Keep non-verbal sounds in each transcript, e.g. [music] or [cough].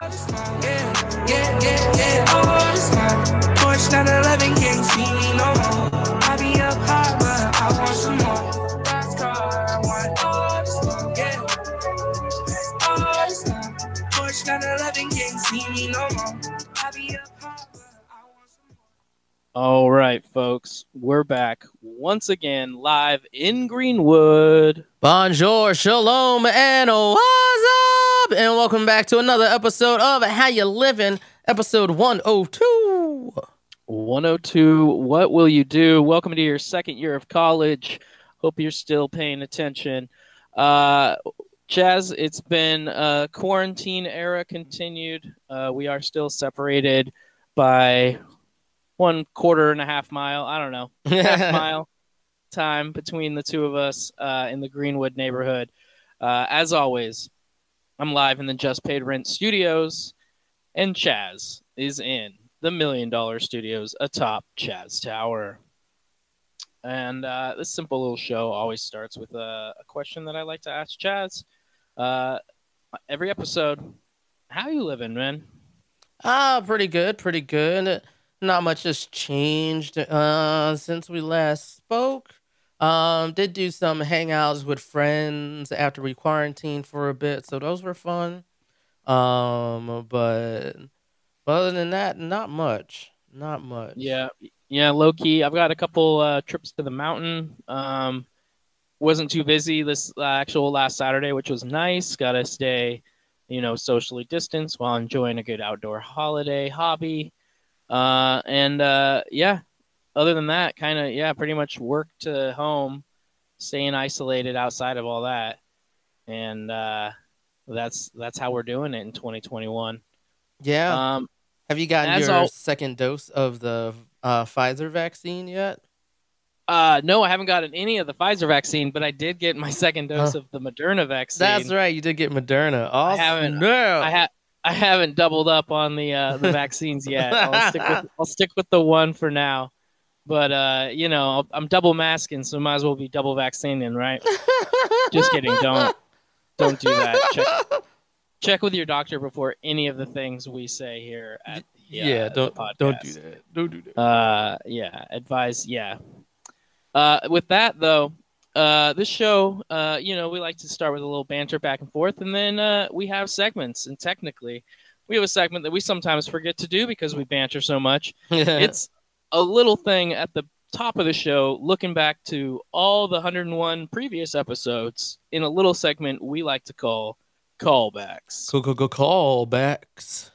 Yeah, yeah, yeah, yeah, all the time. All right, folks, we're back once again live in Greenwood. Bonjour, shalom, and what's up? And welcome back to another episode of How You Living, episode 102. 102, what will you do? Welcome to your second year of college. Hope you're still paying attention. Uh, Chaz, it's been uh, quarantine era continued. Uh, we are still separated by one quarter and a half mile. I don't know, [laughs] half mile time between the two of us uh, in the Greenwood neighborhood. Uh, as always, I'm live in the Just Paid Rent studios, and Chaz is in the Million Dollar Studios atop Chaz Tower. And uh, this simple little show always starts with a, a question that I like to ask Chaz. Uh, every episode, how you living, man? Ah, pretty good, pretty good. Not much has changed uh, since we last spoke. Um, did do some hangouts with friends after we quarantined for a bit, so those were fun. Um, but, other than that, not much. Not much. Yeah, yeah, low key. I've got a couple uh, trips to the mountain. Um, wasn't too busy this uh, actual last Saturday, which was nice. Got to stay, you know, socially distanced while enjoying a good outdoor holiday hobby. Uh, and uh, yeah, other than that, kind of yeah, pretty much work to home, staying isolated outside of all that, and uh, that's that's how we're doing it in 2021. Yeah. Um, Have you gotten your al- second dose of the uh, Pfizer vaccine yet? uh, no, I haven't gotten any of the Pfizer vaccine, but I did get my second dose Huh. of the Moderna vaccine. That's right. You did get Moderna. Oh, I haven't- snap. I ha- I haven't doubled up on the uh, the vaccines yet. I'll [laughs] stick with I'll stick with the one for now. But uh, you know, I'm double masking, so might as well be double vaccinating, right? Just kidding. Don't don't do that. Check check with your doctor before any of the things we say here at the, uh, yeah, don't don't do that. Don't do that. Uh, yeah, advise. Yeah. Uh, with that though, uh, this show, uh, you know, we like to start with a little banter back and forth, and then uh, we have segments. And technically, we have a segment that we sometimes forget to do because we banter so much. [laughs] It's a little thing at the top of the show, looking back to all the 101 previous episodes in a little segment we like to call callbacks. Go go go callbacks.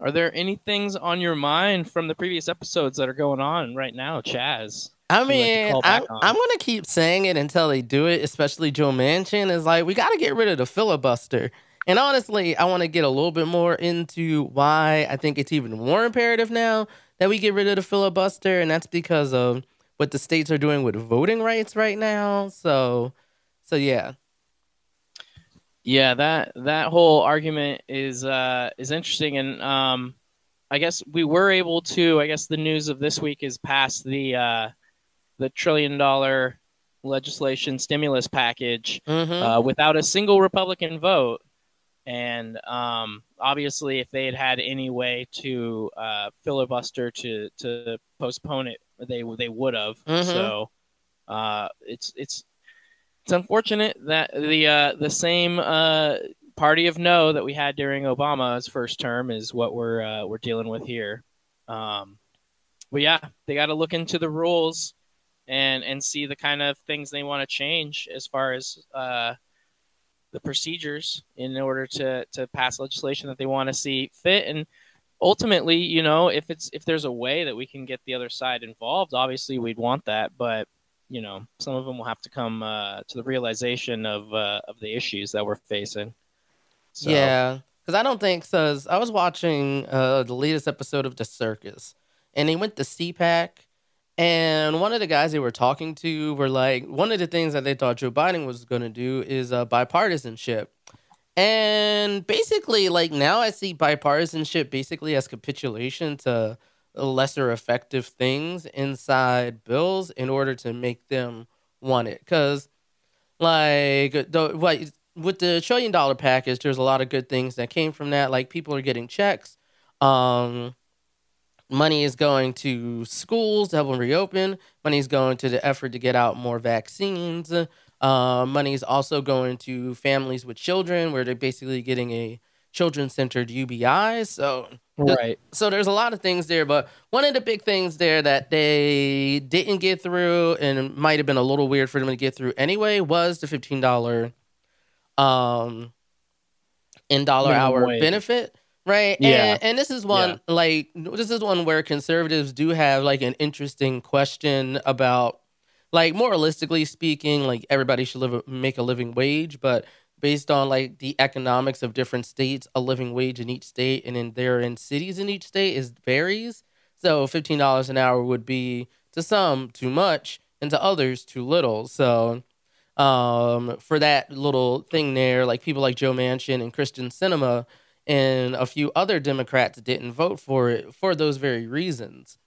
Are there any things on your mind from the previous episodes that are going on right now, Chaz? I like to mean, call I'm, on. I'm gonna keep saying it until they do it. Especially Joe Manchin is like, we got to get rid of the filibuster. And honestly, I want to get a little bit more into why I think it's even more imperative now that we get rid of the filibuster, and that's because of what the states are doing with voting rights right now. So, so yeah, Yeah, that that whole argument is uh is interesting and um I guess we were able to I guess the news of this week is past the uh the trillion dollar legislation stimulus package hmm uh, without a single Republican vote. And um, obviously, if they had had any way to uh, filibuster to to postpone it, they they would have. Mhm. So uh, it's it's it's unfortunate that the uh, the same uh, party of no that we had during Obama's first term is what we're uh, we're dealing with here. Um, but yeah, they got to look into the rules and and see the kind of things they want to change as far as uh, the procedures in order to to pass legislation that they want to see fit and ultimately you know if it's if there's a way that we can get the other side involved obviously we'd want that but you know some of them will have to come uh, to the realization of uh, of the issues that we're facing so, Yeah, because I don't think so. I was watching uh, the latest episode of The Circus, and they went to CPAC, and one of the guys they were talking to were like, one of the things that they thought Joe Biden was going to do is uh, bipartisanship. And basically, like now I see bipartisanship basically as capitulation to lesser effective things inside bills in order to make them want it. Because, like, the, what with the trillion dollar package, there's a lot of good things that came from that. Like people are getting checks. Um, money is going to schools to help them reopen. Money is going to the effort to get out more vaccines. Uh, money is also going to families with children, where they're basically getting a children centered UBI. So Right. so there's a lot of things there, but one of the big things there that they didn't get through and might have been a little weird for them to get through anyway was the fifteen dollar um in dollar hour wage. benefit. Right. Yeah. And, and this is one like this is one where conservatives do have like an interesting question about like moralistically speaking, like everybody should live make a living wage, but based on like the economics of different states, a living wage in each state and in there in cities in each state is varies. So fifteen dollars an hour would be to some too much and to others too little. So um, for that little thing there, like people like Joe Manchin and Kyrsten Sinema and a few other Democrats didn't vote for it for those very reasons.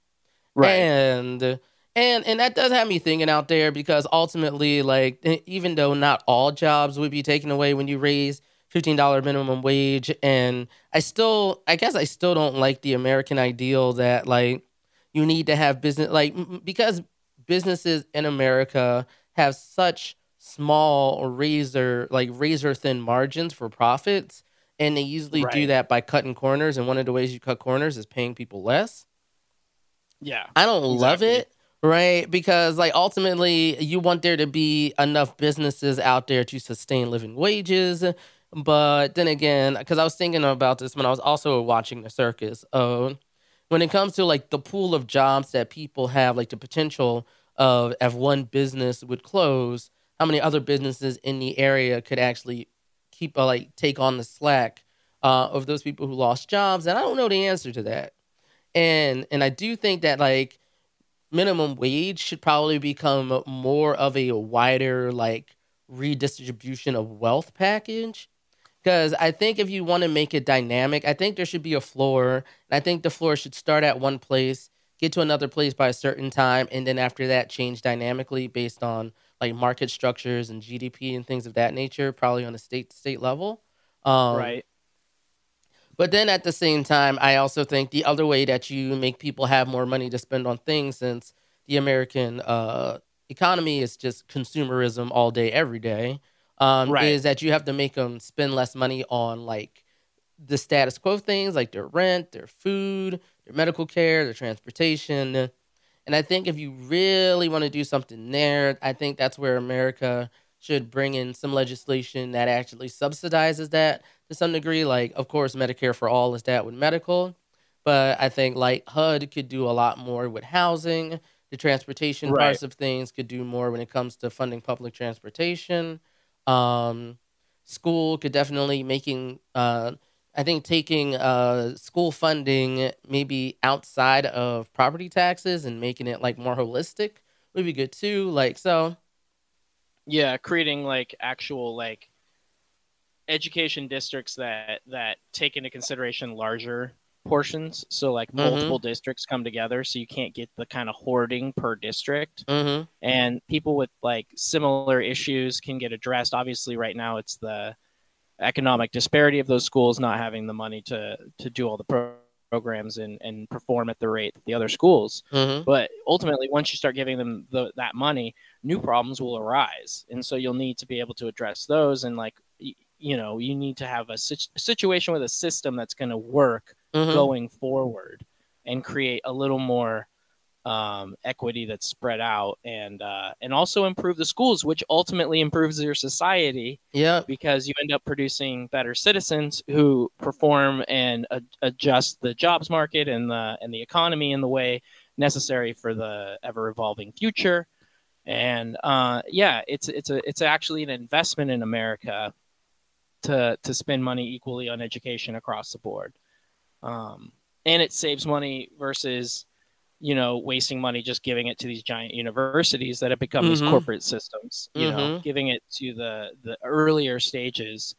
Right. And and and that does have me thinking out there because ultimately, like even though not all jobs would be taken away when you raise fifteen dollar minimum wage, and I still, I guess I still don't like the American ideal that like you need to have business like because businesses in America have such small razor like razor thin margins for profits and they usually do that by cutting corners and one of the ways you cut corners is paying people less yeah. I don't love it, right? Because like ultimately you want there to be enough businesses out there to sustain living wages. But then again, because I was thinking about this when I was also watching the circus, uh, when it comes to like the pool of jobs that people have, like the potential of if one business would close, how many other businesses in the area could actually keep uh, like take on the slack uh, of those people who lost jobs? And I don't know the answer to that and and I do think that like minimum wage should probably become more of a wider like redistribution of wealth package because I think if you want to make it dynamic, I think there should be a floor, and I think the floor should start at one place, get to another place by a certain time, and then after that change dynamically based on like market structures and GDP and things of that nature, probably on a state to state level. Um, right. but then at the same time, I also think the other way that you make people have more money to spend on things, since the American uh, economy is just consumerism all day, every day, um, Right. is that you have to make them spend less money on like the status quo things, like their rent, their food, their medical care, their transportation. And I think if you really want to do something there, I think that's where America should bring in some legislation that actually subsidizes that to some degree. Like, of course, Medicare for all is that with medical, but I think like HUD could do a lot more with housing. The transportation Right. parts of things could do more when it comes to funding public transportation. Um, school could definitely making. Uh, I think taking uh, school funding maybe outside of property taxes and making it like more holistic would be good too. Like so, Yeah, creating like actual like education districts that that take into consideration larger portions. So like Mhm. multiple districts come together, so you can't get the kind of hoarding per district. mm-hmm. and people with like similar issues can get addressed. Obviously, right now it's the economic disparity of those schools not having the money to to do all the pro- programs and and perform at the rate that the other schools. Mm-hmm. But ultimately, once you start giving them the, that money, new problems will arise, and so you'll need to be able to address those. And like y- you know, you need to have a sit- situation with a system that's going to work Mm-hmm. going forward and create a little more um, equity that's spread out and uh, and also improve the schools, which ultimately improves your society Yep. because you end up producing better citizens who perform and a- adjust the jobs market and the and the economy in the way necessary for the ever evolving future. And uh, yeah, it's it's a it's actually an investment in America to to spend money equally on education across the board, um, and it saves money versus you know wasting money just giving it to these giant universities that have become these Mhm. corporate systems. You know, Mhm. giving it to the the earlier stages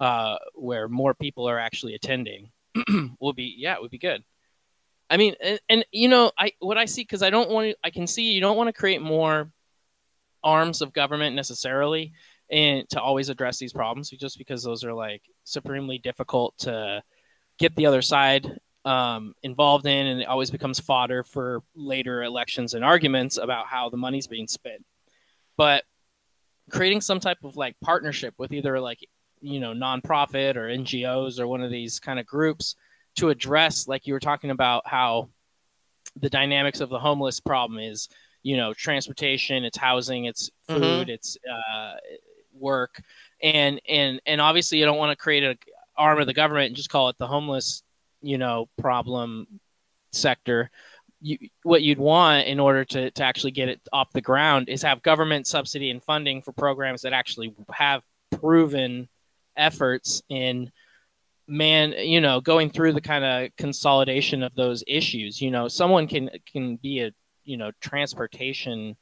uh, where more people are actually attending [clears throat] will be yeah, it would be good. I mean, and, and you know, I what I see because I don't want to. I can see you don't want to create more arms of government necessarily, and to always address these problems just because those are like supremely difficult to get the other side um, involved in and it always becomes fodder for later elections and arguments about how the money's being spent but creating some type of like partnership with either like you know nonprofit or ngos or one of these kind of groups to address like you were talking about how the dynamics of the homeless problem is you know transportation it's housing it's Mm-hmm. food it's uh, work and and and obviously you don't want to create an arm of the government and just call it the homeless you know problem sector you, what you'd want in order to, to actually get it off the ground is have government subsidy and funding for programs that actually have proven efforts in man you know going through the kind of consolidation of those issues. You know someone can can be a you know transportation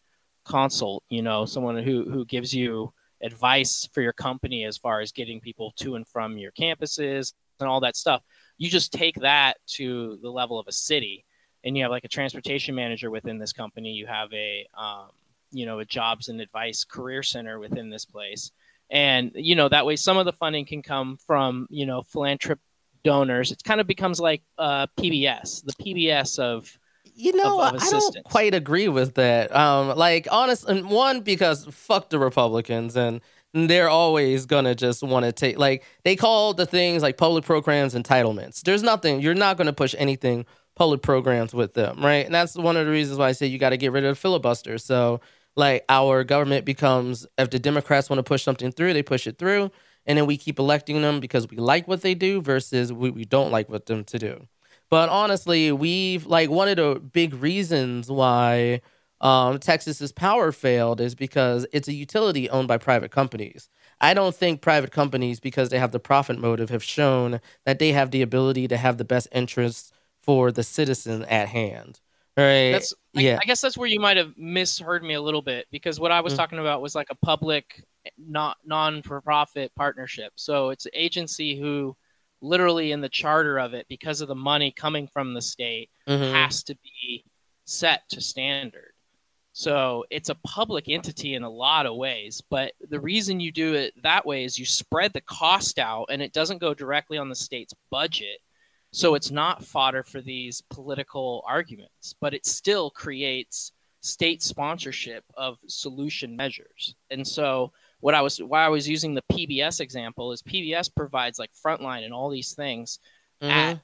consult you know someone who who gives you advice for your company as far as getting people to and from your campuses and all that stuff you just take that to the level of a city and you have like a transportation manager within this company you have a um, you know a jobs and advice career center within this place. And you know that way some of the funding can come from you know philanthropic donors. It kind of becomes like uh, pbs the pbs of You know, of- of I don't quite agree with that. Um, like honest, and one because fuck the Republicans, and they're always gonna just want to take like they call the things like public programs entitlements. There's nothing you're not gonna push anything public programs with them, right? And that's one of the reasons why I say you got to get rid of the filibuster. So like our government becomes if the Democrats want to push something through, they push it through, and then we keep electing them because we like what they do versus we, we don't like what them to do. But honestly, we've like one of the big reasons why um, Texas's power failed is because it's a utility owned by private companies. I don't think private companies, because they have the profit motive, have shown that they have the ability to have the best interests for the citizen at hand. Right? That's I, yeah. I guess that's where you might have misheard me a little bit because what I was Mm. talking about was like a public not non-for-profit partnership. So it's an agency who literally in the charter of it because of the money coming from the state Mhm. has to be set to standard. So it's a public entity in a lot of ways, but the reason you do it that way is you spread the cost out and it doesn't go directly on the state's budget. So it's not fodder for these political arguments, but it still creates state sponsorship of solution measures. And so what I was why I was using the PBS example is PBS provides like frontline and all these things Mhm. at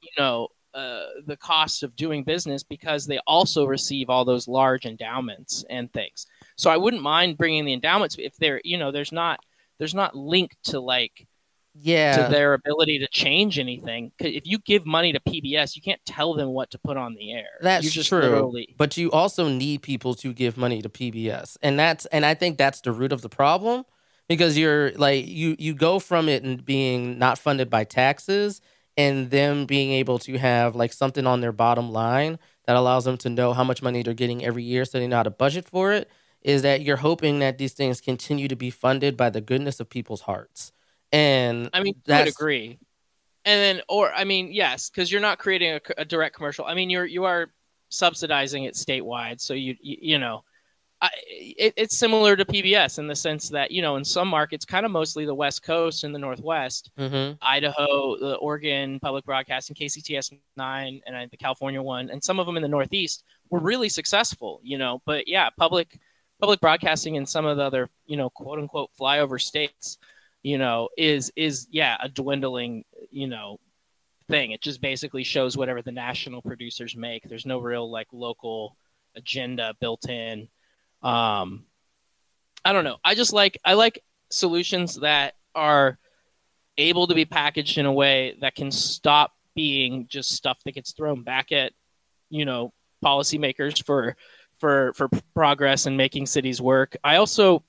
you know uh, the cost of doing business because they also receive all those large endowments and things. So I wouldn't mind bringing the endowments if they're you know there's not there's not linked to like yeah. to their ability to change anything. If you give money to PBS, you can't tell them what to put on the air. That's true. literally- but you also need people to give money to PBS, and that's and I think that's the root of the problem because you're like you you go from it and being not funded by taxes and them being able to have like something on their bottom line that allows them to know how much money they're getting every year so they know how to budget for it is that you're hoping that these things continue to be funded by the goodness of people's hearts and I mean, I would agree. And then, or I mean, yes, because you're not creating a, a direct commercial. I mean, you're you are subsidizing it statewide, so you you, you know, I, it, it's similar to PBS in the sense that you know, in some markets, kind of mostly the West Coast and the Northwest, Mhm. Idaho, the Oregon Public Broadcasting, KCTS nine, and the California one, and some of them in the Northeast were really successful. You know, but yeah, public public broadcasting in some of the other you know quote unquote flyover states, you know, is is yeah a dwindling you know thing. It just basically shows whatever the national producers make. There's no real like local agenda built in. Um, I don't know. I just like I like solutions that are able to be packaged in a way that can stop being just stuff that gets thrown back at you know policymakers for for for progress and making cities work. I also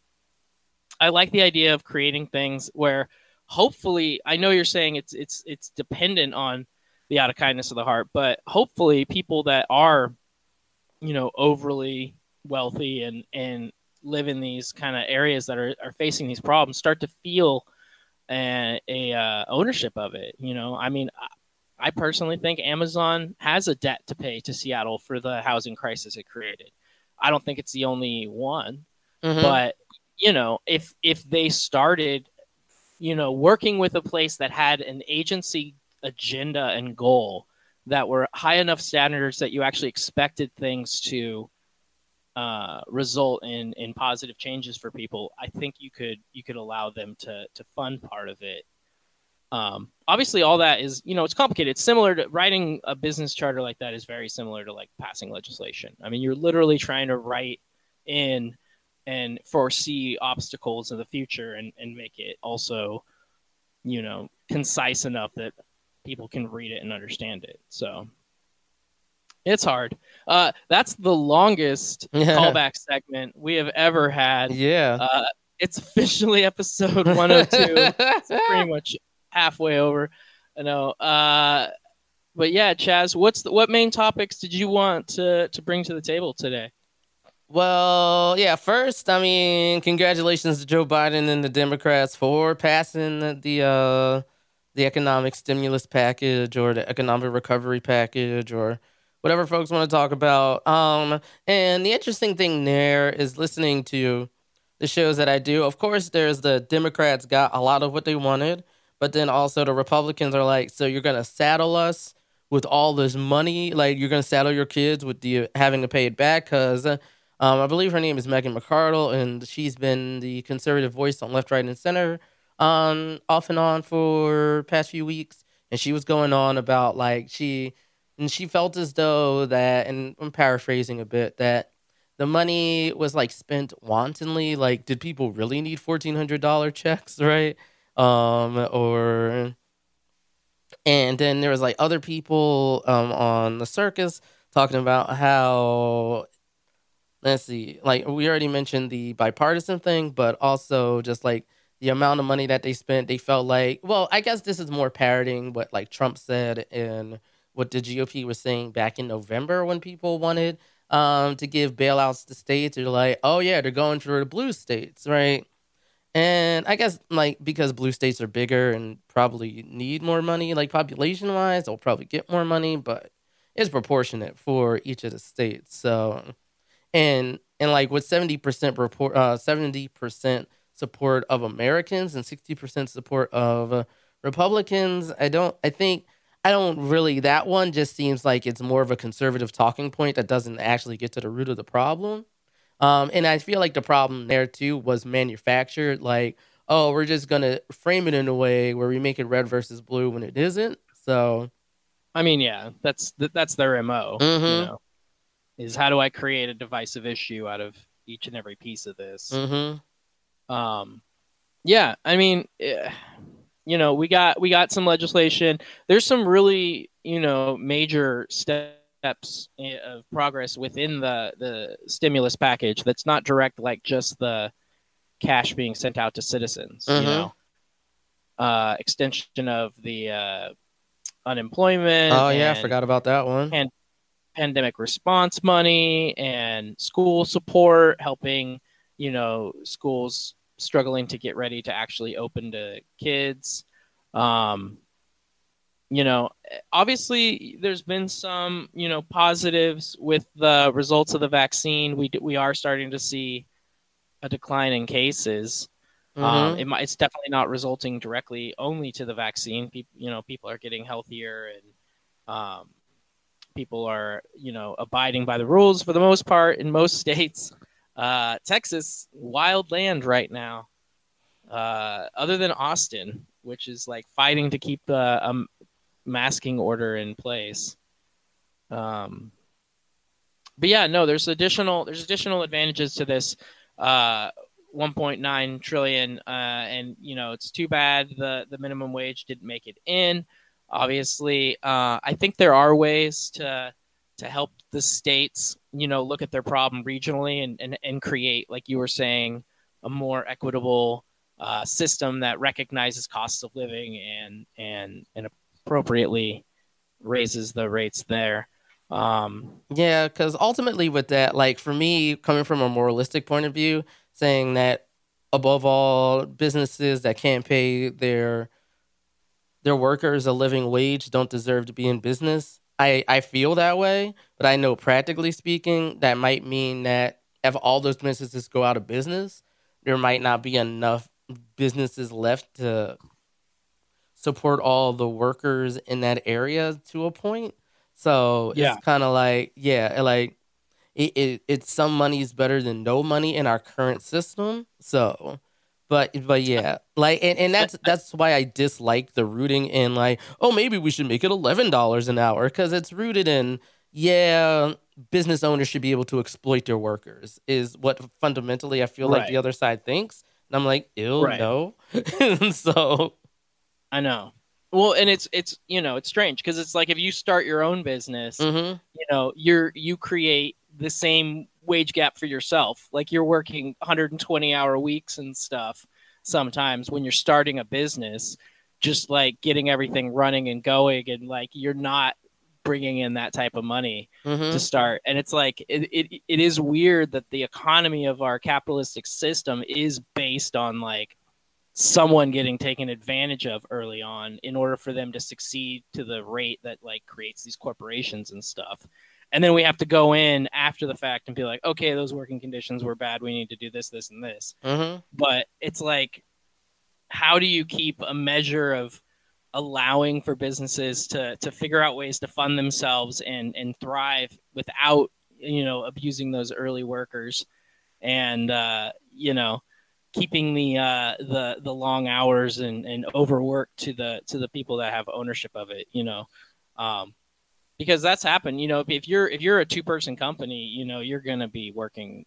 I like the idea of creating things where hopefully I know you're saying it's it's it's dependent on the out of kindness of the heart, but hopefully people that are you know overly wealthy and and live in these kind of areas that are, are facing these problems start to feel a, a uh, ownership of it you know i mean I, personally think amazon has a debt to pay to seattle for the housing crisis it created i don't think it's the only one Mhm. but you know, if if they started, you know, working with a place that had an agency agenda and goal that were high enough standards that you actually expected things to uh, result in in positive changes for people, I think you could you could allow them to to fund part of it. Um, obviously, all that is you know it's complicated. It's similar to writing a business charter like that is very similar to like passing legislation. I mean, you're literally trying to write in and foresee obstacles in the future and and make it also you know concise enough that people can read it and understand it. So it's hard. Uh, that's the longest [laughs] Yeah. callback segment we have ever had. Yeah. Uh, it's officially [laughs] episode 102. it's pretty [laughs] much halfway over. I know. Uh, but yeah, Chaz, what's the, what main topics did you want to to bring to the table today? Well, yeah, first, I mean, congratulations to Joe Biden and the Democrats for passing the, the uh the economic stimulus package or the economic recovery package or whatever folks want to talk about. Um and the interesting thing there is listening to the shows that I do. Of course, there's the Democrats got a lot of what they wanted, but then also the Republicans are like, so you're going to saddle us with all this money, like you're going to saddle your kids with the having to pay it back cuz um, I believe her name is Megan McArdle, and she's been the conservative voice on left, right, and center, um, off and on for past few weeks. And she was going on about like she, and she felt as though that, and I'm paraphrasing a bit, that the money was like spent wantonly. Like, did people really need fourteen hundred dollar checks, right? Um, or, and then there was like other people um on the circus talking about how let's see, like we already mentioned the bipartisan thing, but also just like the amount of money that they spent, they felt like, well, I guess this is more parroting what like Trump said and what the GOP was saying back in November when people wanted um to give bailouts to states. They're like, oh yeah, they're going for the blue states, right? And I guess like because blue states are bigger and probably need more money, like population wise, they'll probably get more money, but it's proportionate for each of the states. So and and like with 70% report uh 70% support of Americans and 60% support of uh, Republicans I don't I think I don't really that one just seems like it's more of a conservative talking point that doesn't actually get to the root of the problem um and I feel like the problem there too was manufactured like oh we're just going to frame it in a way where we make it red versus blue when it isn't so I mean, yeah, that's th- that's their mo. You Mhm. know, is how do I create a divisive issue out of each and every piece of this? mhm Um, yeah, I mean, eh, you know, we got we got some legislation. There's some really you know major steps of progress within the the stimulus package. That's not direct, like just the cash being sent out to citizens. Mhm. You know, uh, extension of the uh, unemployment. oh yeah I forgot about that one and- pandemic response money and school support, helping, you know, schools struggling to get ready to actually open to kids. Um, you know, obviously there's been some, you know, positives with the results of the vaccine. We we are starting to see a decline in cases. Um, Mhm. it might, it's definitely not resulting directly only to the vaccine. People, you know, people are getting healthier and um, people are, you know, abiding by the rules for the most part in most [laughs] states. Uh, Texas, wild land right now. Uh, other than Austin, which is like fighting to keep the um, masking order in place. Um, but yeah, no, there's additional there's additional advantages to this. Uh, 1.9 trillion uh, and you know it's too bad the the minimum wage didn't make it in obviously uh, i think there are ways to to help the states you know look at their problem regionally and and, and create like you were saying a more equitable uh, system that recognizes costs of living and and and appropriately raises the rates there um, Yeah, because ultimately, with that, like for me, coming from a moralistic point of view, saying that above all, businesses that can't pay their their workers a living wage don't deserve to be in business. I I feel that way, but I know practically speaking, that might mean that if all those businesses go out of business, there might not be enough businesses left to support all the workers in that area to a point. So Yeah. it's kind of like, yeah, like it, it it's some money is better than no money in our current system. So, but but yeah, like and, and that's that's why I dislike the rooting in like, oh maybe we should make it eleven dollars an hour because it's rooted in yeah, business owners should be able to exploit their workers is what fundamentally I feel like the other side thinks. And I'm like, ew, Right. no. [laughs] So I know. Well, and it's it's you know it's strange because it's like if you start your own business, mhm. you know you're you create the same wage gap for yourself. Like you're working 120 hour weeks and stuff. Sometimes when you're starting a business, just like getting everything running and going, and like you're not bringing in that type of money Mhm. to start. And it's like it, it it is weird that the economy of our capitalistic system is based on like someone getting taken advantage of early on in order for them to succeed to the rate that like creates these corporations and stuff. And then we have to go in after the fact and be like, okay, those working conditions were bad. We need to do this, this, and this. Mhm. But it's like, how do you keep a measure of allowing for businesses to to figure out ways to fund themselves and and thrive without you know abusing those early workers. And uh you know keeping the uh the the long hours and and overwork to the to the people that have ownership of it you know. Um because that's happened you know if you're if you're a two person company you know you're going to be working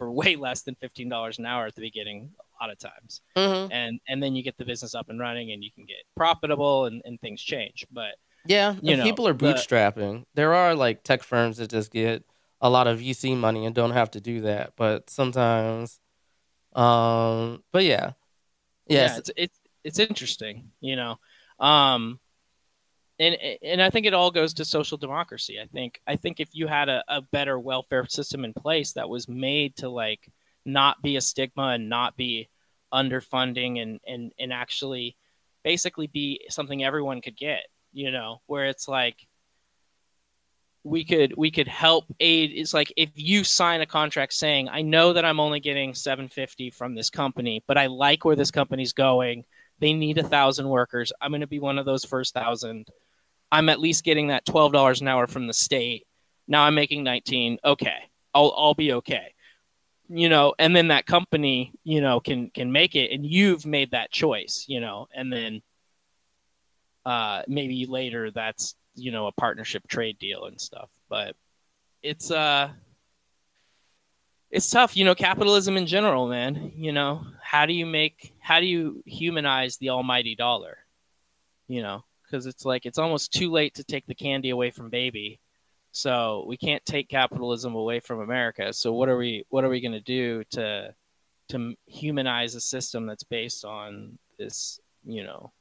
for [laughs] way less than $15 an hour at the beginning a lot of times Mhm. and and then you get the business up and running and you can get profitable and, and things change but Yeah, You know, people are the- bootstrapping. There are like tech firms that just get a lot of VC money and don't have to do that. But sometimes, um, but yeah, yeah it's it's it's interesting you know um and and i think it all goes to social democracy. I think i think if you had a, a better welfare system in place that was made to like not be a stigma and not be underfunding and and and actually basically be something everyone could get you know where it's like we could we could help aid it's like if you sign a contract saying i know that i'm only getting 750 from this company but i like where this company's going. They need a thousand workers. I'm going to be one of those first thousand i'm at least getting that $12 an hour from the state. Now i'm making 19 okay. I'll i'll be okay. You know and then that company you know can can make it and you've made that choice you know and then uh maybe later that's you know a partnership trade deal and stuff. But it's uh it's tough. You know capitalism in general man you know how do you make how do you humanize the almighty dollar? You know because it's like it's almost too late to take the candy away from baby so we can't take capitalism away from america so what are we what are we going to do to to humanize a system that's based on this you know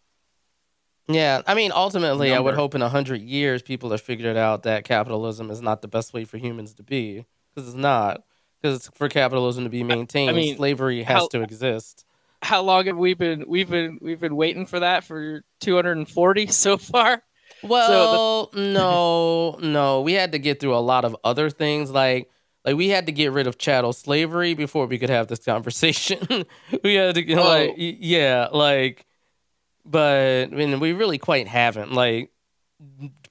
yeah. I mean, ultimately, I would hope in a hundred years people have figured out that capitalism is not the best way for humans to be because it's not. Because for capitalism to be maintained, mean, slavery has how- to exist. How long have we been we've been we've been waiting for that for 240 [laughs] so far Well, no, no. We had to get through a lot of other things. Like, like we had to get rid of chattel slavery before we could have this conversation. [laughs] we had to, Oh. like, yeah, like, but I mean, we really quite haven't. Like,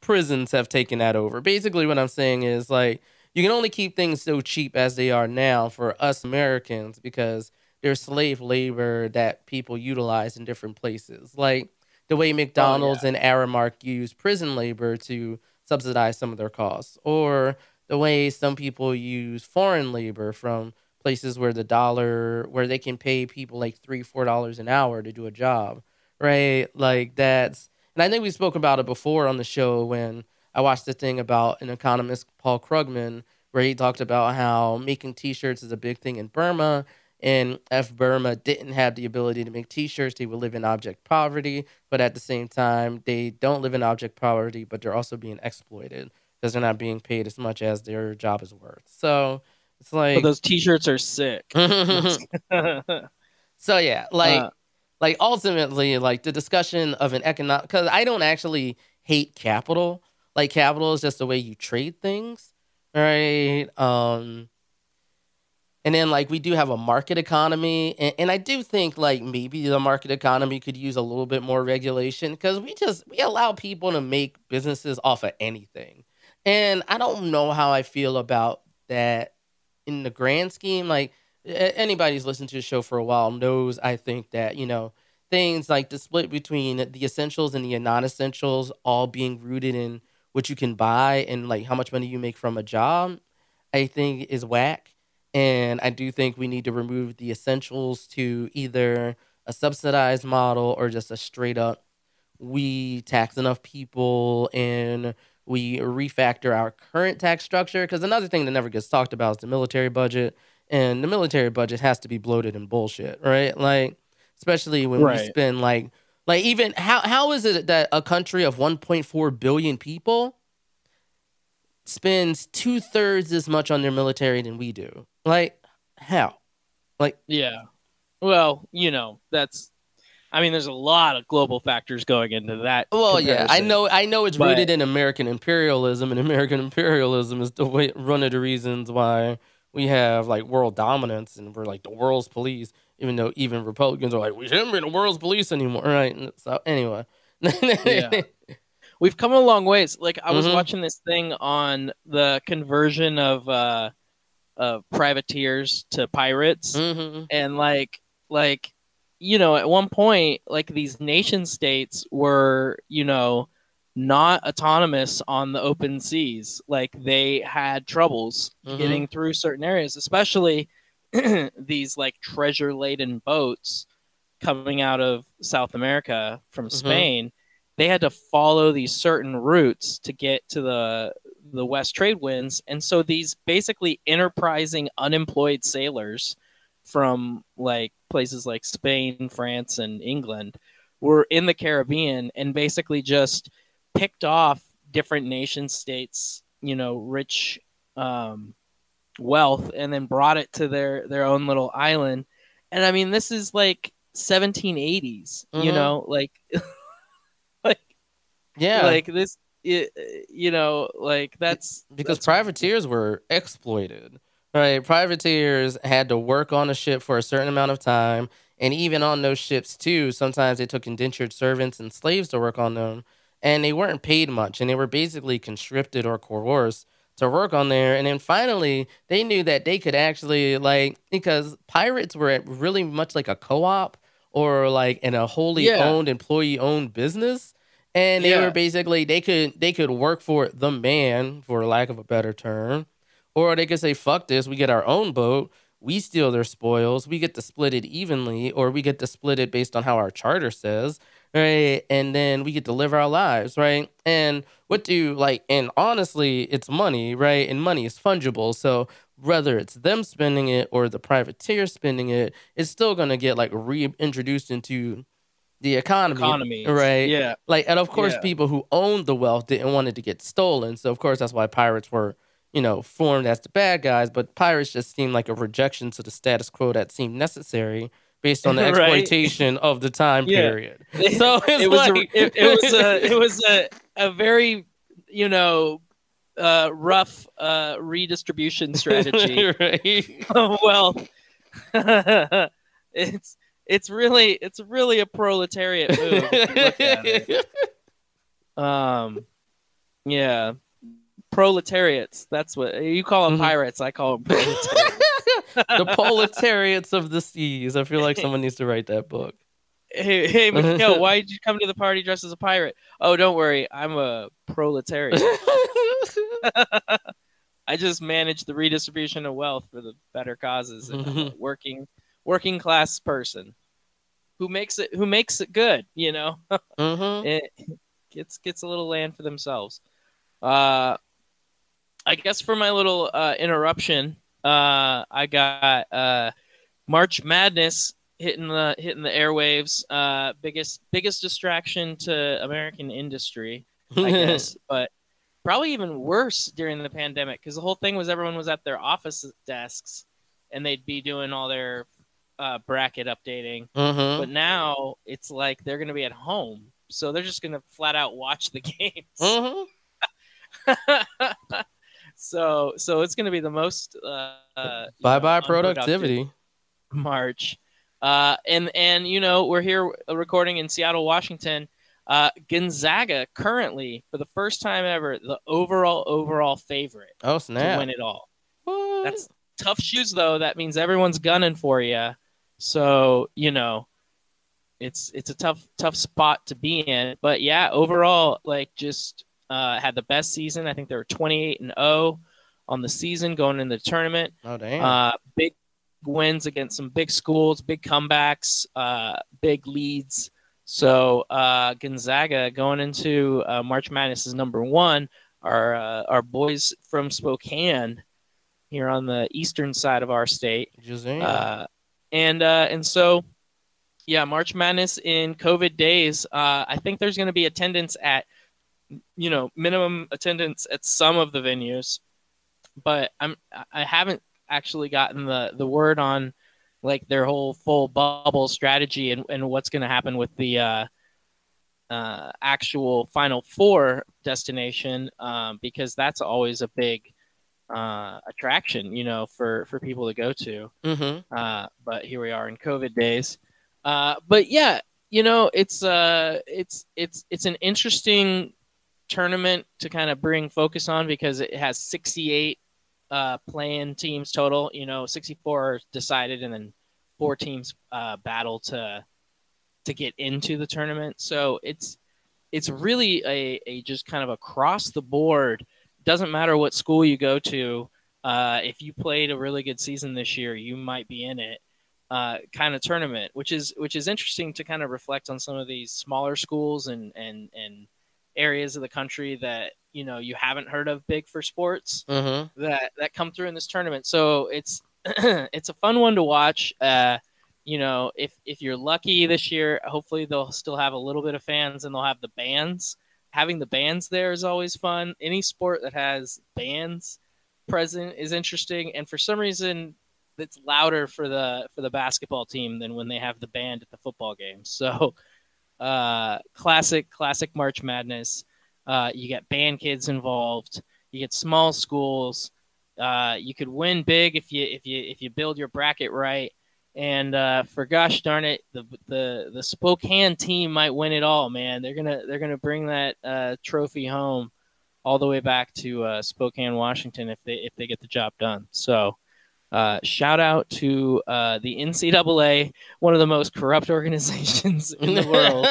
prisons have taken that over. Basically, what I'm saying is like, you can only keep things so cheap as they are now for us Americans because there's slave labor that people utilize in different places. Like the way oh, McDonald's and Aramark use prison labor to subsidize some of their costs, or the way some people use foreign labor from places where the dollar, where they can pay people like three, four dollars an hour to do a job, right? Like that's, and I think we spoke about it before on the show when I watched the thing about an economist, Paul Krugman, where he talked about how making T-shirts is a big thing in Burma, and if Burma didn't have the ability to make T-shirts, they would live in object poverty. But at the same time, they don't live in object poverty, but they're also being exploited because they're not being paid as much as their job is worth. So it's like those t-shirts are sick [laughs] so yeah, like Uh, like ultimately, like the discussion of an economic because I don't actually hate capital. Like capital is just the way you trade things, right? Um, And then like we do have a market economy, and, and I do think like maybe the market economy could use a little bit more regulation because we just we allow people to make businesses off of anything, and I don't know how I feel about that in the grand scheme. Like anybody who's listened to the show for a while knows, I think that you know things like the split between the essentials and the non-essentials all being rooted in what you can buy and like how much money you make from a job, I think is whack. And I do think we need to remove the essentials to either a subsidized model or just a straight up we tax enough people and we refactor our current tax structure. Because another thing that never gets talked about is the military budget. And the military budget has to be bloated and bullshit, right? Like, especially when we spend like, like even how how is it that a country of 1.4 billion people spends two thirds as much on their military than we do? Like, how? Like yeah. Well, you know, that's. I mean, there's a lot of global factors going into that. Well, yeah, I know, I know it's But- rooted in American imperialism, and American [laughs] imperialism is the way, one of the reasons why we have like world dominance and we're like the world's police. Even though even Republicans are like, we shouldn't be the world's police anymore, [laughs] right? And So anyway, Yeah. [laughs] We've come a long ways. Like I was Mhm. watching this thing on the conversion of uh of privateers to pirates hmm and like like you know at one point like these nation states were you know not autonomous on the open seas like they had troubles Mhm. getting through certain areas especially [clears throat] these like treasure laden boats coming out of south america from Mhm. spain they had to follow these certain routes to get to the the west trade winds and so these basically enterprising unemployed sailors from like places like Spain, France, and England were in the Caribbean and basically just picked off different nation states, you know, rich um, wealth, and then brought it to their their own little island. And I mean, this is like 1780s, you Mhm. know, like, [laughs] like yeah, like this, it, you know, like that's because that's- privateers were exploited right? Privateers had to work on a ship for a certain amount of time and even on those ships too. Sometimes they took indentured servants and slaves to work on them and they weren't paid much and they were basically conscripted or coerced to work on there. And then finally they knew that they could actually like because pirates were really much like a co-op or like in a wholly Yeah. owned employee owned business and they Yeah. were basically they could they could work for the man for lack of a better term. Or they could say fuck this we get our own boat we steal their spoils we get to split it evenly or we get to split it based on how our charter says right? And then we get to live our lives right? And what do you like and honestly it's money right? And money is fungible. So whether it's them spending it or the privateer spending it it's still going to get like reintroduced into the economy, economy, right Yeah, like, and of course, Yeah. people who owned the wealth didn't want it to get stolen. So, of course, that's why pirates were, you know, formed as the bad guys. But pirates just seemed like a rejection to the status quo that seemed necessary based on the [laughs] Right. exploitation of the time Yeah. period. [laughs] So it was like, a, it, it was a [laughs] it was a, a very you know uh, rough uh, redistribution strategy right? of wealth. it's it's really it's really a proletariat move. if you look at [laughs] it. Um, yeah, proletariats. That's what you call them. Mhm. Pirates. I call them proletariats. [laughs] [laughs] the proletariats of the seas. I feel like someone needs to write that book. hey, hey, Mikhail, why did you come to the party dressed as a pirate? Oh, don't worry, I'm a proletariat. I just manage the redistribution of wealth for the better causes and I'm working working class person who makes it who makes it good, you know. hmm [laughs] it gets gets a little land for themselves. Uh I guess for my little uh interruption, uh I got uh March Madness hitting the hitting the airwaves. Uh biggest biggest distraction to American industry. I [laughs] guess, but probably even worse during the pandemic because the whole thing was everyone was at their office desks and they'd be doing all their uh, bracket updating. hmm But now it's like they're going to be at home, so they're just going to flat out watch the [laughs] games. hmm [laughs] so so it's going to be the most uh, uh, Bye bye productivity. March. Uh, and and you know we're here recording in Seattle, Washington. Uh, Gonzaga currently, for the first time ever, the overall overall favorite Oh to snap! win it all. What? That's tough shoes though. That means everyone's gunning for you. So you know, it's it's a tough tough spot to be in. But yeah, overall, like just uh, had the best season. I think they were twenty eight and zero on the season going into the tournament. oh damn. Uh, big wins against some big schools, big comebacks, uh, big leads. So uh, Gonzaga going into uh, March Madness is number one. Our uh, our boys from Spokane here on the eastern side of our state, uh, and uh, and so yeah, March Madness in COVID days. Uh, I think there's going to be attendance at you know minimum attendance at some of the venues, but I'm I haven't actually gotten the the word on like their whole full bubble strategy and, and what's going to happen with the uh, uh, actual Final Four destination um, because that's always a big uh, attraction, you know, for for people to go to. mm-hmm. Uh, but here we are in COVID days. Uh, but yeah, you know, it's uh, it's it's it's an interesting tournament to kind of bring focus on because it has 68 uh, playing teams total. You know, 64 are decided, and then four teams uh, battle to to get into the tournament. So it's it's really a, a just kind of across the board. Doesn't matter what school you go to. Uh, if you played a really good season this year, you might be in it. Uh, kind of tournament, which is which is interesting to kind of reflect on some of these smaller schools and and and areas of the country that you know you haven't heard of big for sports Mm-hmm. that that come through in this tournament. So it's [clears throat] it's a fun one to watch. Uh, you know, if if you're lucky this year, hopefully they'll still have a little bit of fans and they'll have the bands. Having the bands there is always fun. Any sport that has bands present is interesting, and for some reason, it's louder for the for the basketball team than when they have the band at the football game. So, uh, classic classic March Madness. Uh, you get band kids involved. You get small schools. Uh, you could win big if you if you if you build your bracket right. And uh, for gosh darn it, the the the Spokane team might win it all, man. They're gonna they're gonna bring that uh, trophy home all the way back to uh, Spokane, Washington, if they if they get the job done. So, uh, shout out to uh, the NCAA, one of the most corrupt [laughs] organizations in the world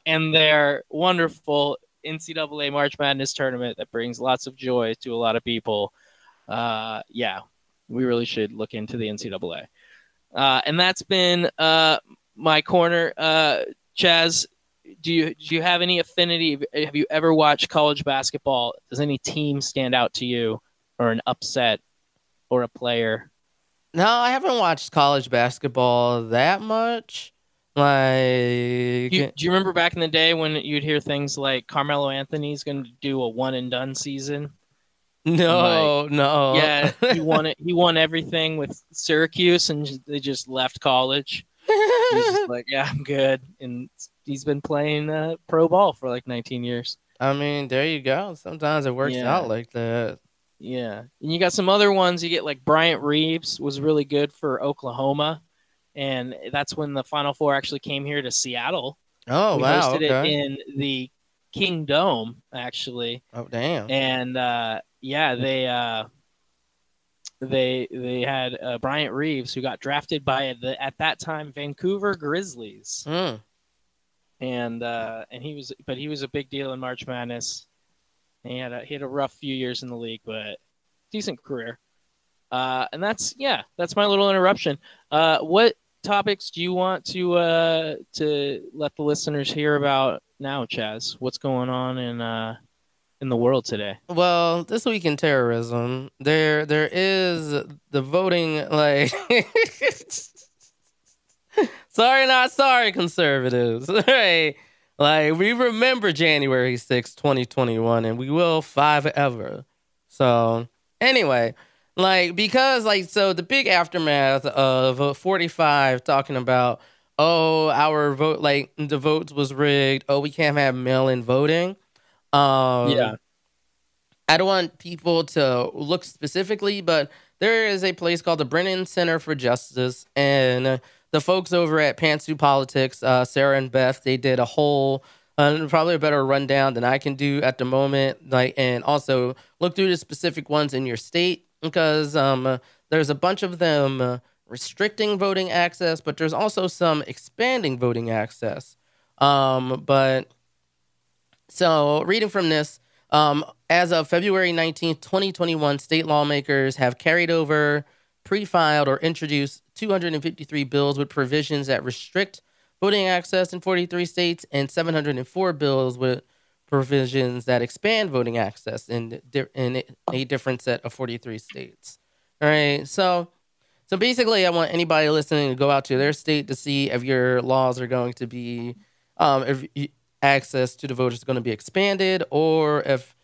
[laughs] and their wonderful NCAA March Madness tournament that brings lots of joy to a lot of people. Uh, yeah, we really should look into the NCAA. Uh, and that's been uh, my corner. Uh, Chaz, do you do you have any affinity? Have you ever watched college basketball? Does any team stand out to you, or an upset, or a player? no, I haven't watched college basketball that much. Like, you, do you remember back in the day when you'd hear things like Carmelo Anthony's going to do a one and done season? No, no. Yeah, he [laughs] won it. He won everything with Syracuse, and they just left college. He's just [laughs] like, yeah, I'm good, and he's been playing uh, pro ball for like 19 years. I mean, there you go. Sometimes it works Yeah. out like that. Yeah, and you got some other ones. You get like Bryant Reeves was really good for Oklahoma, and that's when the Final Four actually came here to Seattle. Oh we wow. hosted Okay. it in the Kingdome actually. oh damn. and uh, yeah, they uh, they they had uh, Bryant Reeves who got drafted by the at that time Vancouver Grizzlies, Mm. and uh, and he was but he was a big deal in March Madness. And he had a he had a rough few years in the league, but decent career. Uh, and that's yeah, that's my little interruption. Uh, what topics do you want to uh, to let the listeners hear about now, Chaz? What's going on in uh, in the world today? Well, this week in terrorism, there there is the voting like [laughs] Sorry not sorry conservatives. [laughs] Right. Like we remember January sixth, 2021 and we will forever. So, anyway, like because like so the big aftermath of uh, 45 talking about oh our vote like the votes was rigged, oh we can't have mail-in voting. Um Yeah. I don't want people to look specifically, but there is a place called the Brennan Center for Justice, and the folks over at Pantsuit Politics, uh, Sarah and Beth, they did a whole, uh, probably a better rundown than I can do at the moment. Like, and also look through the specific ones in your state because um, there's a bunch of them restricting voting access, but there's also some expanding voting access. Um, but so reading from this. Um, as of February 19th, 2021, state lawmakers have carried over, pre filed, or introduced 253 bills with provisions that restrict voting access in 43 states and 704 bills with provisions that expand voting access in, in a different set of 43 states. All right. So, so basically, I want anybody listening to go out to their state to see if your laws are going to be, um, if access to the vote is going to be expanded or if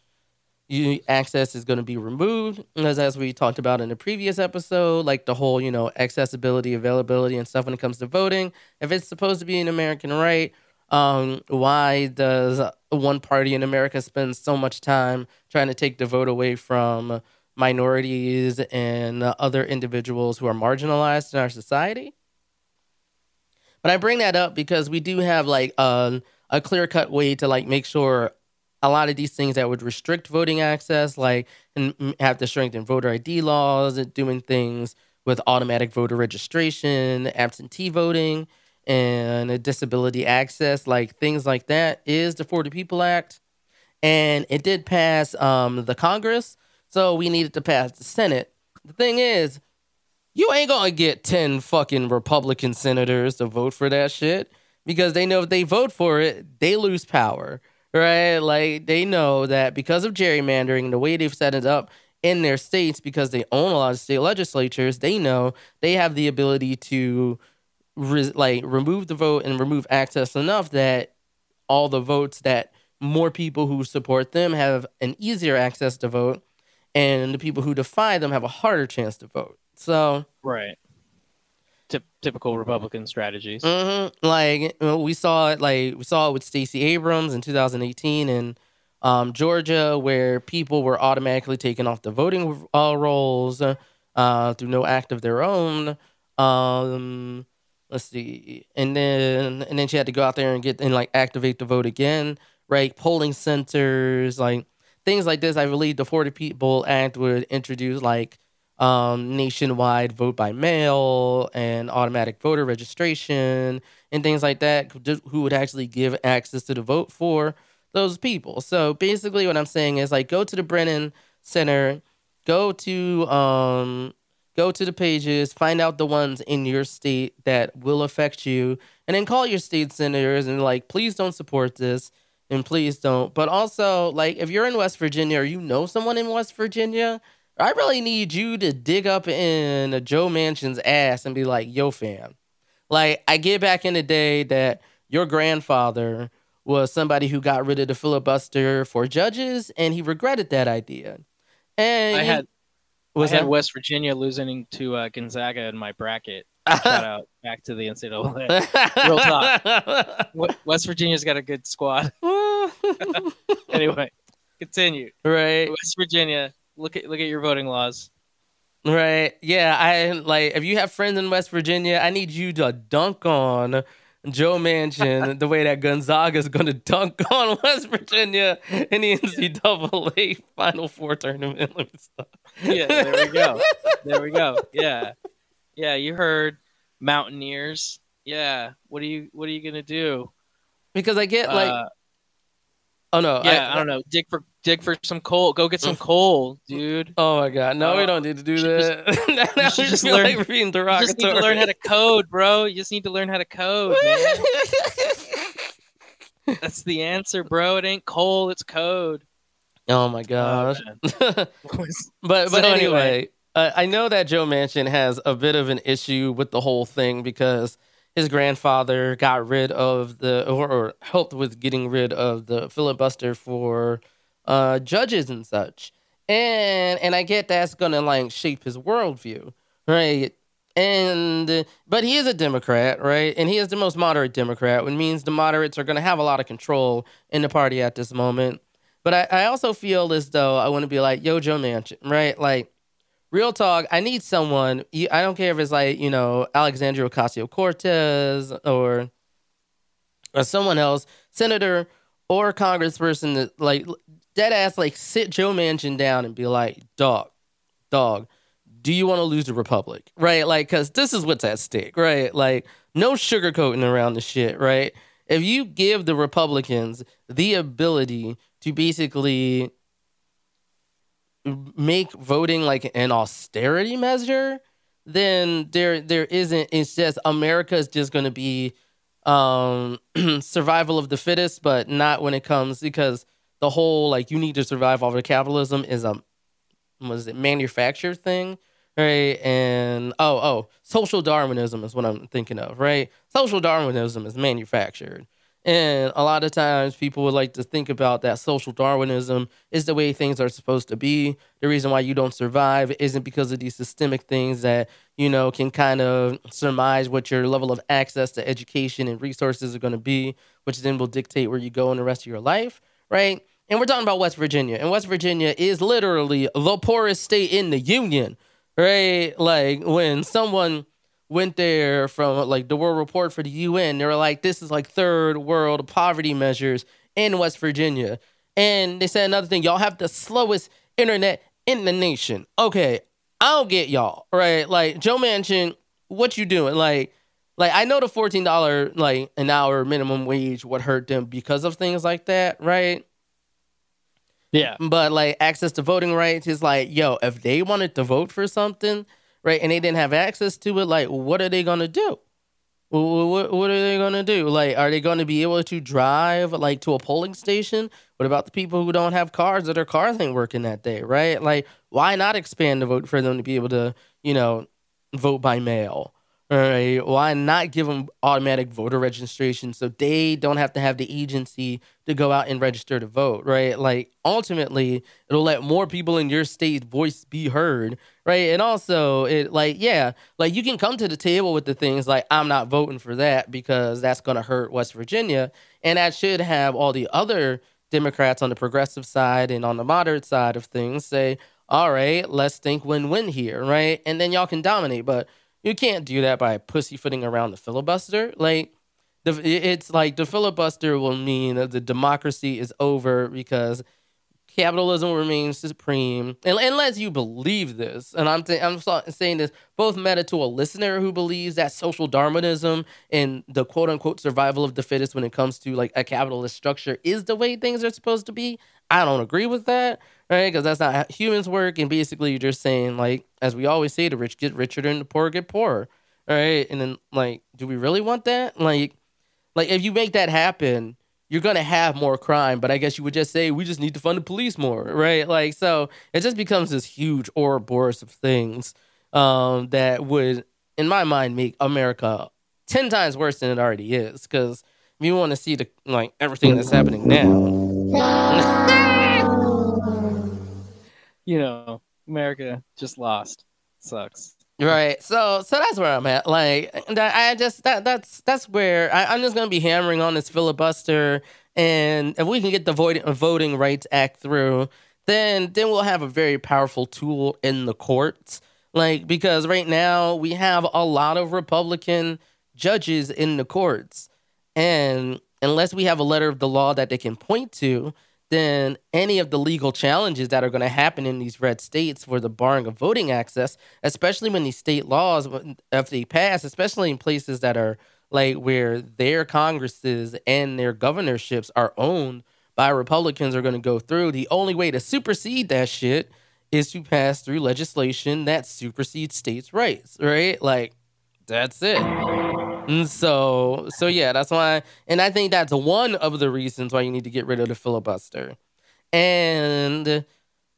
you, access is going to be removed as as we talked about in the previous episode like the whole you know accessibility availability and stuff when it comes to voting. If it's supposed to be an american right um, why does one party in america spend so much time trying to take the vote away from minorities and other individuals who are marginalized in our society? But i bring that up because we do have like a, a clear-cut way to like make sure a lot of these things that would restrict voting access, like and have to strengthen voter ID laws, and doing things with automatic voter registration, absentee voting, and disability access, like things like that, is the For the People Act, and it did pass um, the Congress, so we needed to pass the Senate. The thing is, you ain't gonna get ten fucking Republican senators to vote for that shit because they know if they vote for it, they lose power right? Like they know that because of gerrymandering, the way they've set it up in their states, because they own a lot of state legislatures, they know they have the ability to re- like remove the vote and remove access enough that all the votes that more people who support them have an easier access to vote, and the people who defy them have a harder chance to vote. So right typical Republican strategies. Mm-hmm. Like we saw it, like we saw it with Stacey Abrams in 2018 in um, Georgia, where people were automatically taken off the voting uh, rolls uh, through no act of their own. Um, let's see, and then and then she had to go out there and get and like activate the vote again, right? Polling centers, like things like this. I believe the For the People Act would introduce like um, nationwide vote by mail and automatic voter registration and things like that, who would actually give access to the vote for those people. So basically, what I'm saying is like go to the Brennan Center, go to um, go to the pages, find out the ones in your state that will affect you, and then call your state senators and like, please don't support this. And please don't. But also, like, if you're in West Virginia or you know someone in West Virginia, I really need you to dig up in Joe Manchin's ass and be like, yo, fam. Like, I get back in the day that your grandfather was somebody who got rid of the filibuster for judges, and he regretted that idea. And I had, was I had that West Virginia losing to uh, Gonzaga in my bracket. [laughs] Shout out back to the NCAA. [laughs] Real talk. West Virginia's got a good squad. [laughs] anyway, continue. right. West Virginia look at look at your voting laws. Right. Yeah. I like if you have friends in West Virginia, I need you to dunk on Joe Manchin [laughs] the way that Gonzaga is going to dunk on [laughs] West Virginia in the NCAA Final Four tournament. Let me stop. Yeah, there we go. [laughs] There we go. Yeah, yeah. You heard Mountaineers. Yeah. What are you What are you gonna do? Because I get like, Uh, oh no, yeah, I, don't know. Dig for dig for some coal. Go get some coal, dude. Oh my god, no, we Uh, don't need to do that. [laughs] now we just feel learn- like being You just need to learn how to code, bro. You just need to learn how to code, man. [laughs] That's the answer, bro. It ain't coal, it's code. oh my gosh. man. but [laughs] but So anyway, anyway. uh, I know that Joe Manchin has a bit of an issue with the whole thing because his grandfather got rid of the or, or helped with getting rid of the filibuster for uh, judges and such, and and I get that's gonna like shape his worldview, right? And but he is a Democrat, right? And he is the most moderate Democrat, which means the moderates are gonna have a lot of control in the party at this moment But I, I also feel as though I want to be like, yo, Joe Manchin, right? Like, real talk, I need someone. I don't care if it's like, you know, Alexandria Ocasio Cortez or, or someone else, senator or congressperson that, like, dead ass, like, sit Joe Manchin down and be like, dog, dog, do you want to lose the republic? Right? Like, because this is what's at stake, right? Like, no sugarcoating around the shit, right? If you give the Republicans the ability to basically make voting like an austerity measure, then there there isn't. It's just America is just going to be um, [clears throat] survival of the fittest, but not when it comes because the whole like you need to survive off of capitalism is a was it manufactured thing, right? And oh oh, social Darwinism is what I'm thinking of, right? Social Darwinism is manufactured. And a lot of times people would like to think about that social Darwinism is the way things are supposed to be. The reason why you don't survive isn't because of these systemic things that, you know, can kind of surmise what your level of access to education and resources are going to be, which then will dictate where you go in the rest of your life, right? And we're talking about West Virginia. And West Virginia is literally the poorest state in the union, right? Like when someone went there from like the World Report for the UN. They were like, this is like third world poverty measures in West Virginia. And they said another thing, y'all have the slowest internet in the nation. Okay, I don't get y'all, right? Like Joe Manchin, what you doing? Like, like I know the fourteen dollar like an hour minimum wage would hurt them because of things like that, right? Yeah. But like access to voting rights is like, yo, if they wanted to vote for something, right, and they didn't have access to it, like, what are they gonna do? Wh- wh- What, what are they gonna do? Like, are they gonna be able to drive like to a polling station? What about the people who don't have cars or their cars ain't working that day, right? Like, why not expand the vote for them to be able to, you know, vote by mail? All right, why not give them automatic voter registration so they don't have to have the agency to go out and register to vote, right? Like ultimately, it'll let more people in your state's voice be heard, right? And also, it like yeah, like you can come to the table with the things like I'm not voting for that because that's going to hurt West Virginia, and that should have all the other Democrats on the progressive side and on the moderate side of things say, all right, let's think win-win here, right? And then y'all can dominate, but you can't do that by pussyfooting around the filibuster. Like, the, it's like the filibuster will mean that the democracy is over because capitalism remains supreme. And unless you believe this, and I'm th- I'm saying this both meta to a listener who believes that social Darwinism and the quote unquote survival of the fittest when it comes to like a capitalist structure is the way things are supposed to be. I don't agree with that, right? Because that's not how humans work. And basically, you're just saying like, as we always say, the rich get richer and the poor get poorer, right? And then like, do we really want that? Like, like if you make that happen you're gonna have more crime but i guess you would just say we just need to fund the police more right like so it just becomes this huge ouroboros of things um, that would in my mind make america 10 times worse than it already is because if you want to see the like everything that's happening now [laughs] You know, America just lost. Sucks. Right. So so that's where I'm at. Like that I just that that's that's where I, I'm just gonna be hammering on this filibuster and if we can get the voting voting rights act through, then then we'll have a very powerful tool in the courts. Like because right now we have a lot of Republican judges in the courts. And unless we have a letter of the law that they can point to, then any of the legal challenges that are going to happen in these red states for the barring of voting access, especially when these state laws, if they pass, especially in places that are like where their congresses and their governorships are owned by Republicans, are going to go through. The only way to supersede that shit is to pass through legislation that supersedes states' rights, right? Like, that's it. And so, so yeah, that's why, and I think that's one of the reasons why you need to get rid of the filibuster. And,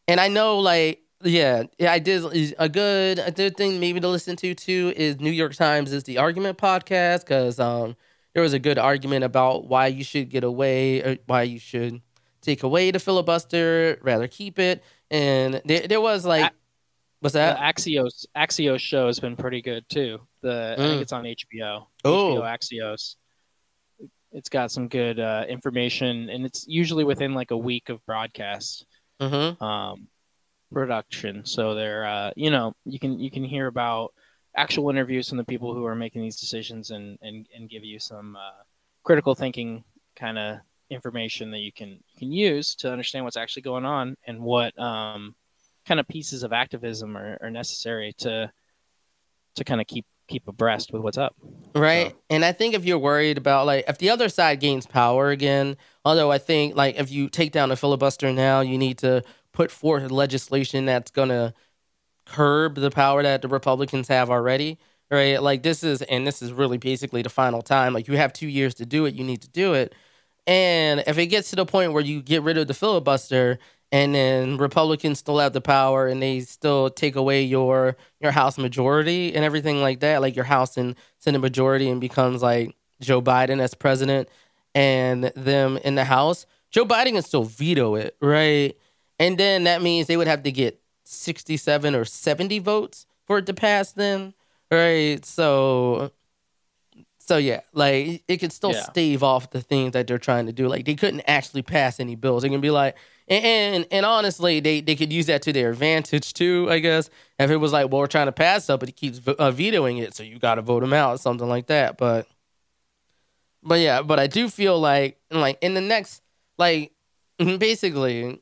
and I know, like, yeah, yeah, I did a good, a good thing maybe to listen to too is New York Times is the argument podcast because um there was a good argument about why you should get away or why you should take away the filibuster, rather keep it, and there there was like, what's The that? Axios Axios show has been pretty good too. The I Mm. think it's on HBO. Oh. HBO Axios. it's got some good uh, information, and it's usually within like a week of broadcast Mm-hmm. um, production. So they're uh, you know you can you can hear about actual interviews from the people who are making these decisions and and, and give you some uh, critical thinking kind of information that you can you can use to understand what's actually going on and what um, kind of pieces of activism are, are necessary to to kind of keep keep abreast with what's up. Right. So- And I think if you're worried about like if the other side gains power again, although I think like if you take down a filibuster now, you need to put forth legislation that's gonna curb the power that the Republicans have already. Right. Like this is and this is really basically the final time. Like you have two years to do it, you need to do it. And if it gets to the point where you get rid of the filibuster and then Republicans still have the power and they still take away your your House majority and everything like that, like your House and Senate majority and becomes like Joe Biden as president and them in the House, Joe Biden can still veto it, right? And then that means they would have to get 67 or 70 votes for it to pass then, right? So so yeah, like it could still Yeah. stave off the things that they're trying to do. Like they couldn't actually pass any bills. They can be like, and, and and honestly, they they could use that to their advantage too. I guess if it was like, well, we're trying to pass stuff, but he keeps uh, vetoing it, so you got to vote him out, something like that. But but yeah, but I do feel like like in the next like [laughs] basically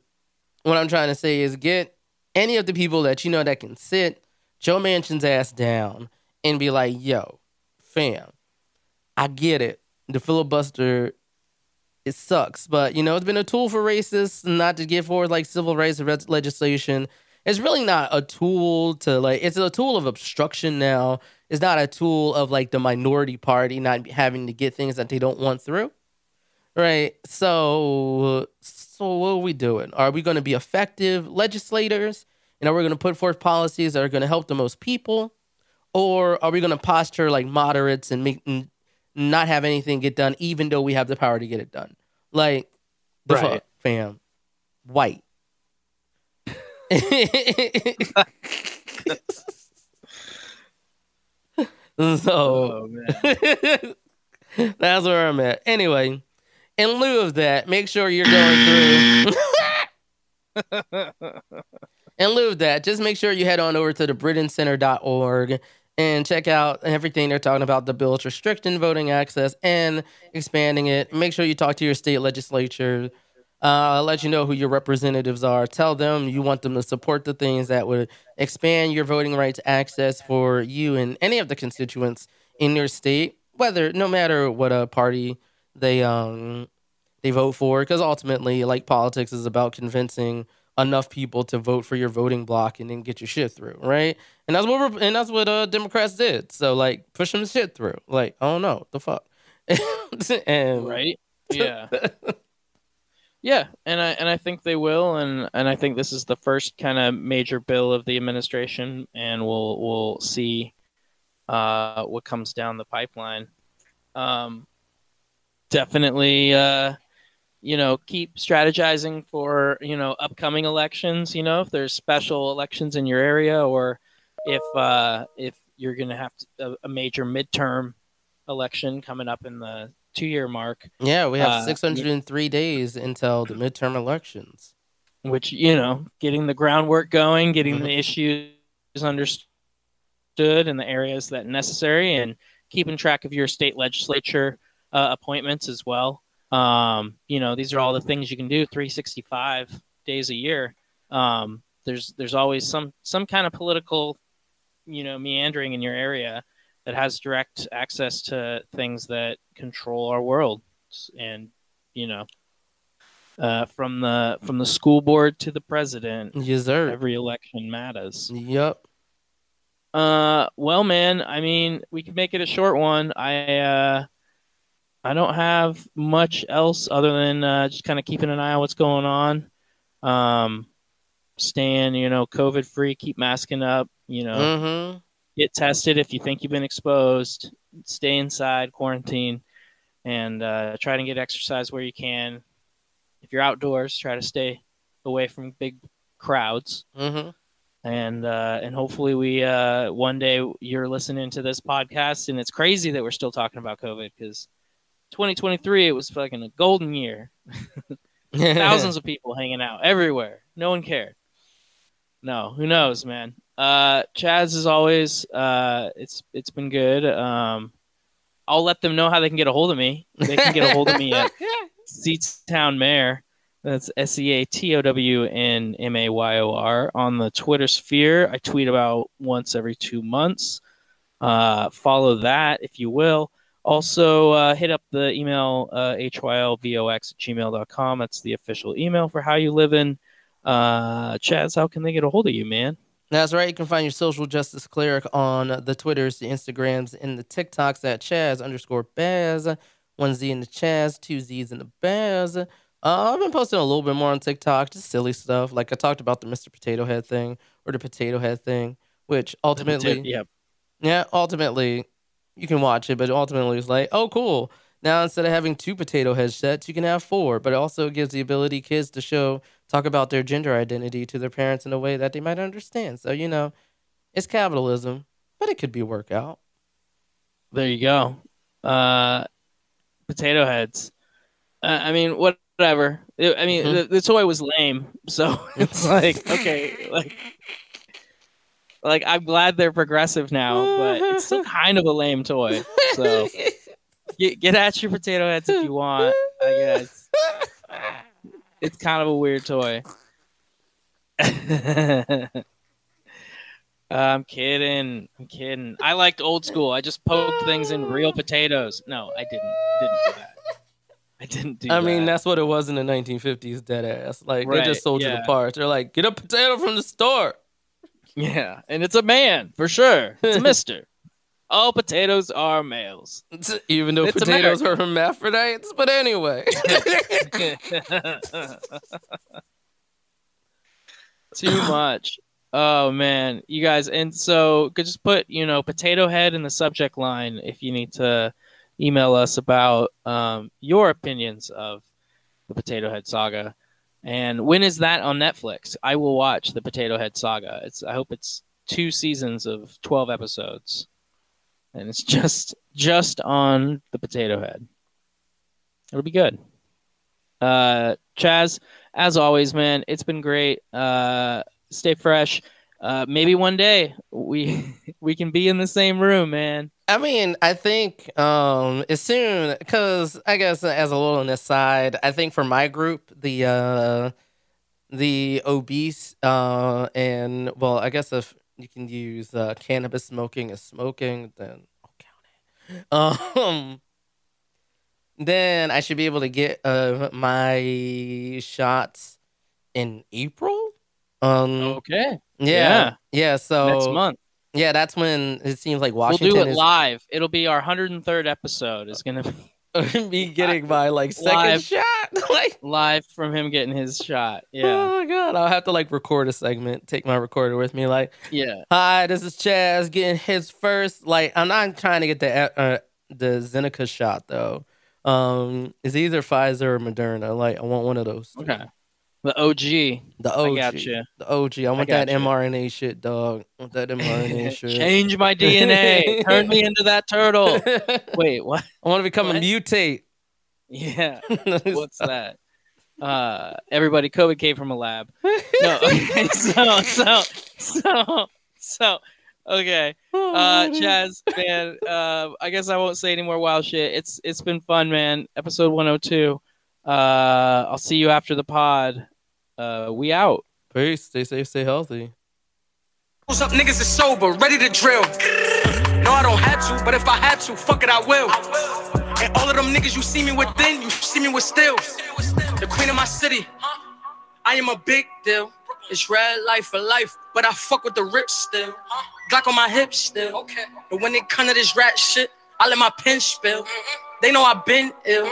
what I'm trying to say is get any of the people that you know that can sit Joe Manchin's ass down and be like, yo, fam, I get it. The filibuster, it sucks, but you know, it's been a tool for racists not to get forward like civil rights legislation. It's really not a tool to like, it's a tool of obstruction now. It's not a tool of like the minority party not having to get things that they don't want through. Right. So, so what are we doing? Are we going to be effective legislators? And are we going to put forth policies that are going to help the most people? Or are we going to posture like moderates and make and not have anything get done, even though we have the power to get it done? Like, the Right. fuck, fam, white. [laughs] so, Oh man. [laughs] that's where I'm at. Anyway, in lieu of that, make sure you're going through. [laughs] in lieu of that, just make sure you head on over to the brennancenter.org and check out everything they're talking about the bills restricting voting access and expanding it. Make sure you talk to your state legislature. Uh, let you know who your representatives are. Tell them you want them to support the things that would expand your voting rights access for you and any of the constituents in your state, whether no matter what a party they um they vote for, because ultimately, like politics is about convincing enough people to vote for your voting block and then get your shit through, right? And that's what we're, and that's what uh Democrats did. So like push some shit through. Like I don't know the fuck, [laughs] and right? Yeah. [laughs] yeah, and I and I think they will, and and I think this is the first kind of major bill of the administration, and we'll we'll see uh, what comes down the pipeline. Um, definitely, uh, you know, keep strategizing for you know upcoming elections. You know, if there's special elections in your area, or if uh, if you're gonna have a, a major midterm election coming up in the two year mark Yeah, we have Uh, 603 days until the midterm elections. which you know getting the groundwork going getting Mhm. the issues understood in the areas that necessary and keeping track of your state legislature uh, appointments as well um, you know these are all the things you can do 365 days a year um, there's there's always some some kind of political you know meandering in your area that has direct access to things that control our world and you know uh, from the from the school board to the president Yes, sir. every election matters Yep. uh well man i mean we could make it a short one i uh i don't have much else other than uh just kind of keeping an eye on what's going on um staying you know covid free keep masking up you know Mm-hmm. get tested if you think you've been exposed stay inside quarantine and uh, try to get exercise where you can if you're outdoors try to stay away from big crowds Mm-hmm. and uh, and hopefully we uh, one day you're listening to this podcast and it's crazy that we're still talking about covid because 2023, it was fucking a golden year. [laughs] Thousands of people hanging out everywhere. No one cared. No, who knows, man. Uh, Chaz, as always, uh, it's it's been good. Um, I'll let them know how they can get a hold of me. They can get a hold of me at [laughs] Seatown Mayor. That's S E A T O W N M A Y O R on the Twitter sphere. I tweet about once every two months. Uh, follow that if you will. Also, uh, hit up the email uh, hylvox at gmail.com. That's the official email for How You Living. Uh, Chaz, how can they get a hold of you, man? That's right. You can find your social justice cleric on the Twitters, the Instagrams, and the TikToks at Chaz underscore Baz. One Z in the Chaz, two Z's in the Baz. Uh, I've been posting a little bit more on TikTok, just silly stuff. Like I talked about the Mr. Potato Head thing or the Potato Head thing, which ultimately, yeah, yeah, ultimately, you can watch it, but ultimately it's like, oh, cool. Now instead of having two potato head sets, you can have four. But it also gives the ability kids to show, talk about their gender identity to their parents in a way that they might understand. So you know, it's capitalism, but it could be work out. There you go. Uh, potato heads. Uh, I mean, whatever. It- I mean, Mhm. the, the toy was lame, so [laughs] it's [laughs] like okay, like. Like I'm glad they're progressive now, but it's still [laughs] kind of a lame toy. So get, get at your potato heads if you want. I guess it's kind of a weird toy. [laughs] Uh, I'm kidding. I'm kidding. I liked old school. I just poked things in real potatoes. No, I didn't. I didn't do that. I didn't do I that. mean, that's what it was in the 1950s, dead ass. Like they just sold you the parts. They're like, get a potato from the store. yeah, and it's a man for sure. It's a [laughs] Mister. All potatoes are males. [laughs] Even though It's potatoes are hermaphrodites, but anyway. [laughs] Too much. Oh man, you guys, and so could just put you know potato head in the subject line if you need to email us about um, your opinions of the Potato Head Saga. And when is that on Netflix? I will watch the Potato Head Saga. It's I hope it's two seasons of twelve episodes, and it's just just on the Potato Head. It'll be good. Uh, Chaz, as always, man, it's been great. Uh, stay fresh. Uh, maybe one day we [laughs] we can be in the same room, man. I mean, I think um as soon because I guess as a little aside, I think for my group, the uh the obese uh and well, I guess if you can use uh, cannabis smoking as smoking, then I'll count it. [laughs] Um, then I should be able to get uh my shots in April. Um, Okay, yeah, Yeah. yeah. So next month yeah, that's when it seems like Washington. we'll do it is live. It'll be our 103rd episode. It's gonna be [laughs] me getting my like second Live. shot. [laughs] like, live from him getting his shot. Yeah, oh my god, I'll have to like record a segment, take my recorder with me. Like, yeah. hi, this is Chaz getting his first. Like, I'm not trying to get the uh, the Zeneca shot though. Um, it's either Pfizer or Moderna. Like, I want one of those. two. Okay, the OG. The OG. gotcha. The OG. I want that gotcha. mRNA shit, dog. I want that mRNA [laughs] shit. Change my [laughs] DNA. Turn me into that turtle. [laughs] Wait, what? I want to become What? a mutate. Yeah. What's that? Uh, everybody, COVID came from a lab. No, okay, so so so so okay. Uh, Chaz, man, uh, I guess I won't say any more wild shit. It's it's been fun, man. Episode 102. Uh, I'll see you after the pod. Uh, we out. Peace. Stay safe. Stay healthy. What's up, niggas is sober, ready to drill. No, I don't have to, but if I had to, fuck it, I will. And all of them niggas you see me with then, you see me with still. The queen of my city. I am a big deal. It's red life for life, but I fuck with the rich still. Glock on my hips still. Okay. But when it come to this rat shit, I let my pen spill. They know I've been ill.